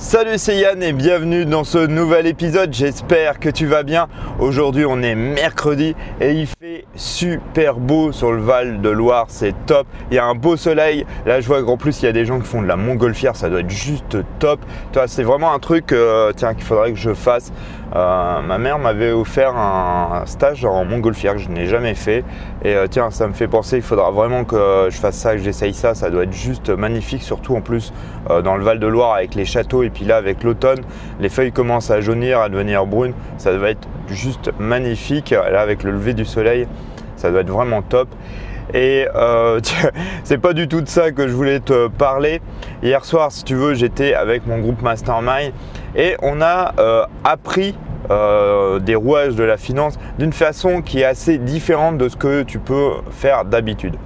Salut c'est Yann et bienvenue dans ce nouvel épisode, j'espère que tu vas bien. Aujourd'hui on est mercredi et il fait super beau sur le Val de Loire, c'est top. Il y a un beau soleil, là je vois qu'en plus il y a des gens qui font de la montgolfière, ça doit être juste top. C'est vraiment un truc euh, qu'il faudrait que je fasse. Euh, ma mère m'avait offert un stage en montgolfière que je n'ai jamais fait. Et euh, tiens, ça me fait penser, il faudra vraiment que je fasse ça, que j'essaye ça. Ça doit être juste magnifique, surtout en plus dans le Val de Loire avec les châteaux. Et puis là, avec l'automne, les feuilles commencent à jaunir, à devenir brunes. Ça doit être juste magnifique. Là, avec le lever du soleil, ça doit être vraiment top. Et euh, c'est pas du tout de ça que je voulais te parler. Hier soir, si tu veux, j'étais avec mon groupe Mastermind et on a euh, appris euh, des rouages de la finance d'une façon qui est assez différente de ce que tu peux faire d'habitude.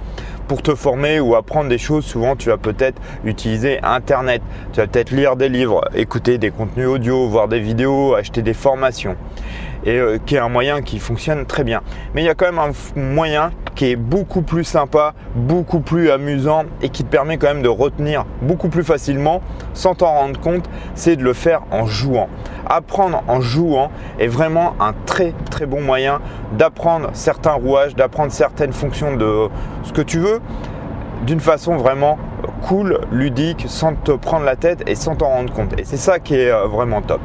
Pour te former ou apprendre des choses, souvent tu vas peut-être utiliser Internet, tu vas peut-être lire des livres, écouter des contenus audio, voir des vidéos, acheter des formations, et euh, qui est un moyen qui fonctionne très bien. Mais il y a quand même un moyen qui est beaucoup plus sympa, beaucoup plus amusant et qui te permet quand même de retenir beaucoup plus facilement sans t'en rendre compte, c'est de le faire en jouant. Apprendre en jouant est vraiment un très très bon moyen d'apprendre certains rouages, d'apprendre certaines fonctions de ce que tu veux d'une façon vraiment cool, ludique, sans te prendre la tête et sans t'en rendre compte. Et c'est ça qui est euh, vraiment top.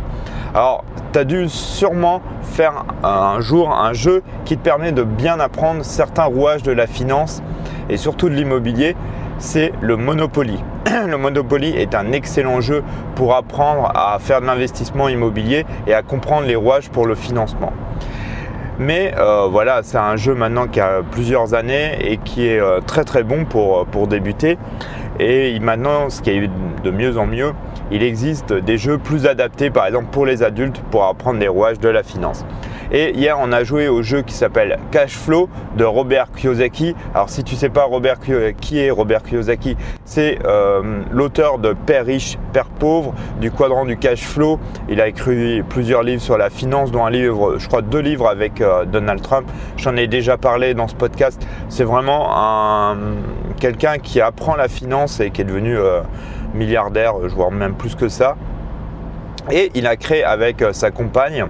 Alors, tu as dû sûrement faire un jour un jeu qui te permet de bien apprendre certains rouages de la finance et surtout de l'immobilier, c'est le Monopoly. Le Monopoly est un excellent jeu pour apprendre à faire de l'investissement immobilier et à comprendre les rouages pour le financement. Mais euh, voilà, c'est un jeu maintenant qui a plusieurs années et qui est euh, très très bon pour, pour débuter. Et maintenant, ce qui est de mieux en mieux, il existe des jeux plus adaptés, par exemple pour les adultes, pour apprendre les rouages de la finance. Et hier, on a joué au jeu qui s'appelle Cash Flow de Robert Kiyosaki. Alors, si tu ne sais pas Robert qui est Robert Kiyosaki, c'est euh, l'auteur de Père riche, Père pauvre, du quadrant du cash flow. Il a écrit plusieurs livres sur la finance, dont un livre, je crois deux livres avec euh, Donald Trump. J'en ai déjà parlé dans ce podcast. C'est vraiment un, quelqu'un qui apprend la finance et qui est devenu euh, milliardaire, je vois même plus que ça. Et il a créé avec sa compagne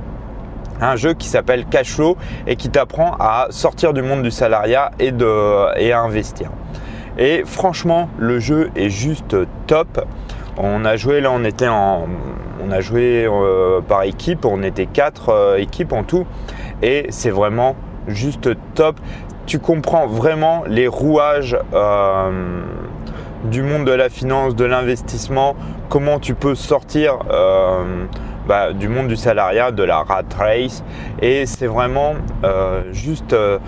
un jeu qui s'appelle Cash Flow et qui t'apprend à sortir du monde du salariat et, à investir. Et franchement, le jeu est juste top. On a joué là, on était on a joué euh, par équipe, on était quatre euh, équipes en tout, et c'est vraiment juste top. Tu comprends vraiment les rouages euh, du monde de la finance, de l'investissement, comment tu peux sortir bah, du monde du salariat, de la rat race. Et c'est vraiment euh, juste euh,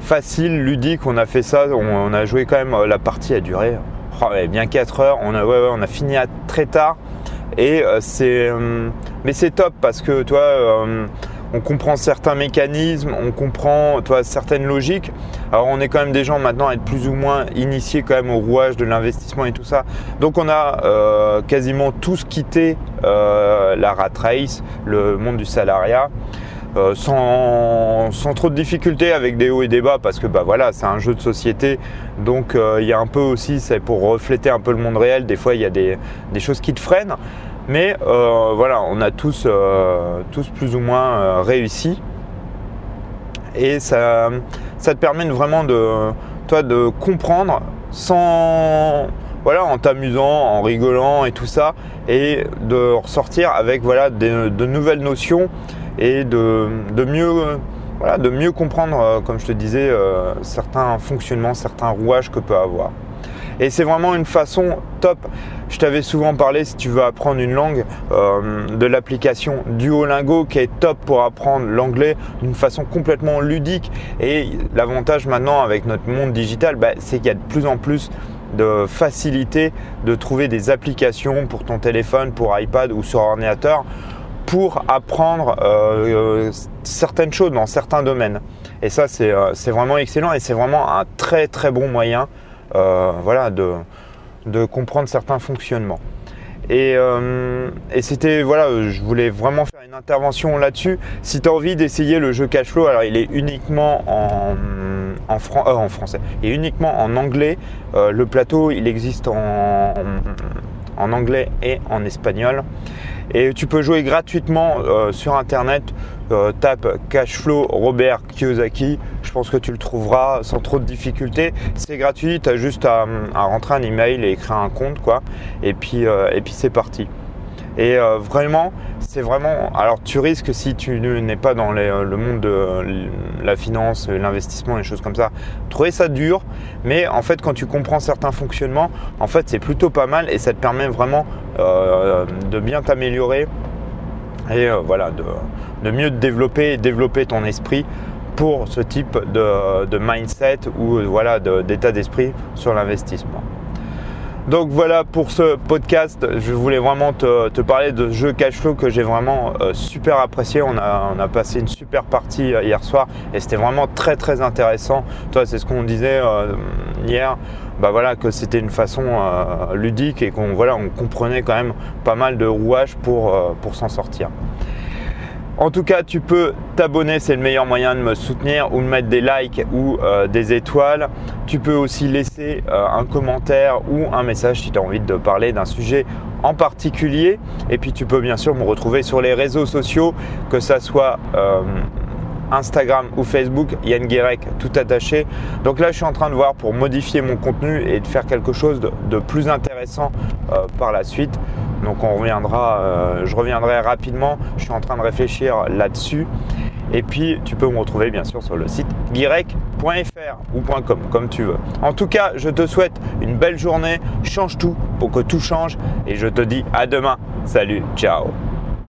facile, ludique. On a fait ça, on, a joué quand même, euh, la partie a duré oh, bien 4 heures. On a, fini très tard. Et c'est, mais c'est top parce que toi, on comprend certains mécanismes, on comprend certaines logiques. Alors on est quand même des gens maintenant à être plus ou moins initiés quand même au rouage de l'investissement et tout ça. Donc on a euh, quasiment tous quitté euh, la rat race, le monde du salariat. Euh, sans, trop de difficultés avec des hauts et des bas parce que bah voilà c'est un jeu de société donc il y a un peu aussi c'est pour refléter un peu le monde réel des fois il y a des, des choses qui te freinent mais euh, voilà, on a tous, euh, tous plus ou moins euh, réussi. Et ça, te permet vraiment de, toi, de comprendre sans, voilà, en t'amusant, en rigolant et tout ça, et de ressortir avec voilà, de, nouvelles notions et de mieux comprendre, comme je te disais, certains fonctionnements, certains rouages que peut avoir. Et c'est vraiment une façon top. Je t'avais souvent parlé, si tu veux apprendre une langue, euh, de l'application Duolingo qui est top pour apprendre l'anglais d'une façon complètement ludique. Et l'avantage maintenant avec notre monde digital, bah, c'est qu'il y a de plus en plus de facilité de trouver des applications pour ton téléphone, pour iPad ou sur ordinateur pour apprendre euh, euh, certaines choses dans certains domaines. Et ça, c'est vraiment excellent et c'est vraiment un très très bon moyen voilà, de, de, comprendre certains fonctionnements. Et, euh, c'était, voilà, je voulais vraiment faire une intervention là-dessus. Si tu as envie d'essayer le jeu Cashflow, alors il est uniquement en, en, euh, en français et uniquement en anglais. le plateau, il existe en, en anglais et en espagnol. Et tu peux jouer gratuitement euh, sur internet. Euh, tape Cashflow Robert Kiyosaki. Je pense que tu le trouveras sans trop de difficultés. C'est gratuit, tu as juste à, rentrer un email et écrire un compte. quoi. Et puis, et puis c'est parti. Et vraiment, c'est vraiment. Alors, tu risques si tu n'es pas dans le monde de la finance, l'investissement, les choses comme ça, trouver ça dur. Mais en fait, quand tu comprends certains fonctionnements, en fait, c'est plutôt pas mal et ça te permet vraiment euh, de bien t'améliorer et euh, voilà, de, mieux te développer et développer ton esprit pour ce type de, mindset ou voilà, d'état d'esprit sur l'investissement. Donc voilà pour ce podcast. Je voulais vraiment te, parler de jeu Cashflow que j'ai vraiment euh, super apprécié. On a, passé une super partie euh, hier soir et c'était vraiment très très intéressant. Toi, c'est ce qu'on disait euh, hier. Bah voilà que c'était une façon ludique et qu'on voilà on comprenait quand même pas mal de rouages pour, pour s'en sortir. En tout cas, tu peux t'abonner, c'est le meilleur moyen de me soutenir ou de mettre des likes ou euh, des étoiles. Tu peux aussi laisser euh, un commentaire ou un message si tu as envie de parler d'un sujet en particulier. Et puis tu peux bien sûr me retrouver sur les réseaux sociaux, que ça soit euh, Instagram ou Facebook, Yann Guérec, tout attaché. Donc là, je suis en train de voir pour modifier mon contenu et de faire quelque chose de, plus intéressant par la suite. Donc on reviendra, euh, je reviendrai rapidement. Je suis en train de réfléchir là-dessus. Et puis, tu peux me retrouver bien sûr sur le site guirec.fr ou .com, comme tu veux. En tout cas, je te souhaite une belle journée. Change tout pour que tout change. Et je te dis à demain. Salut, ciao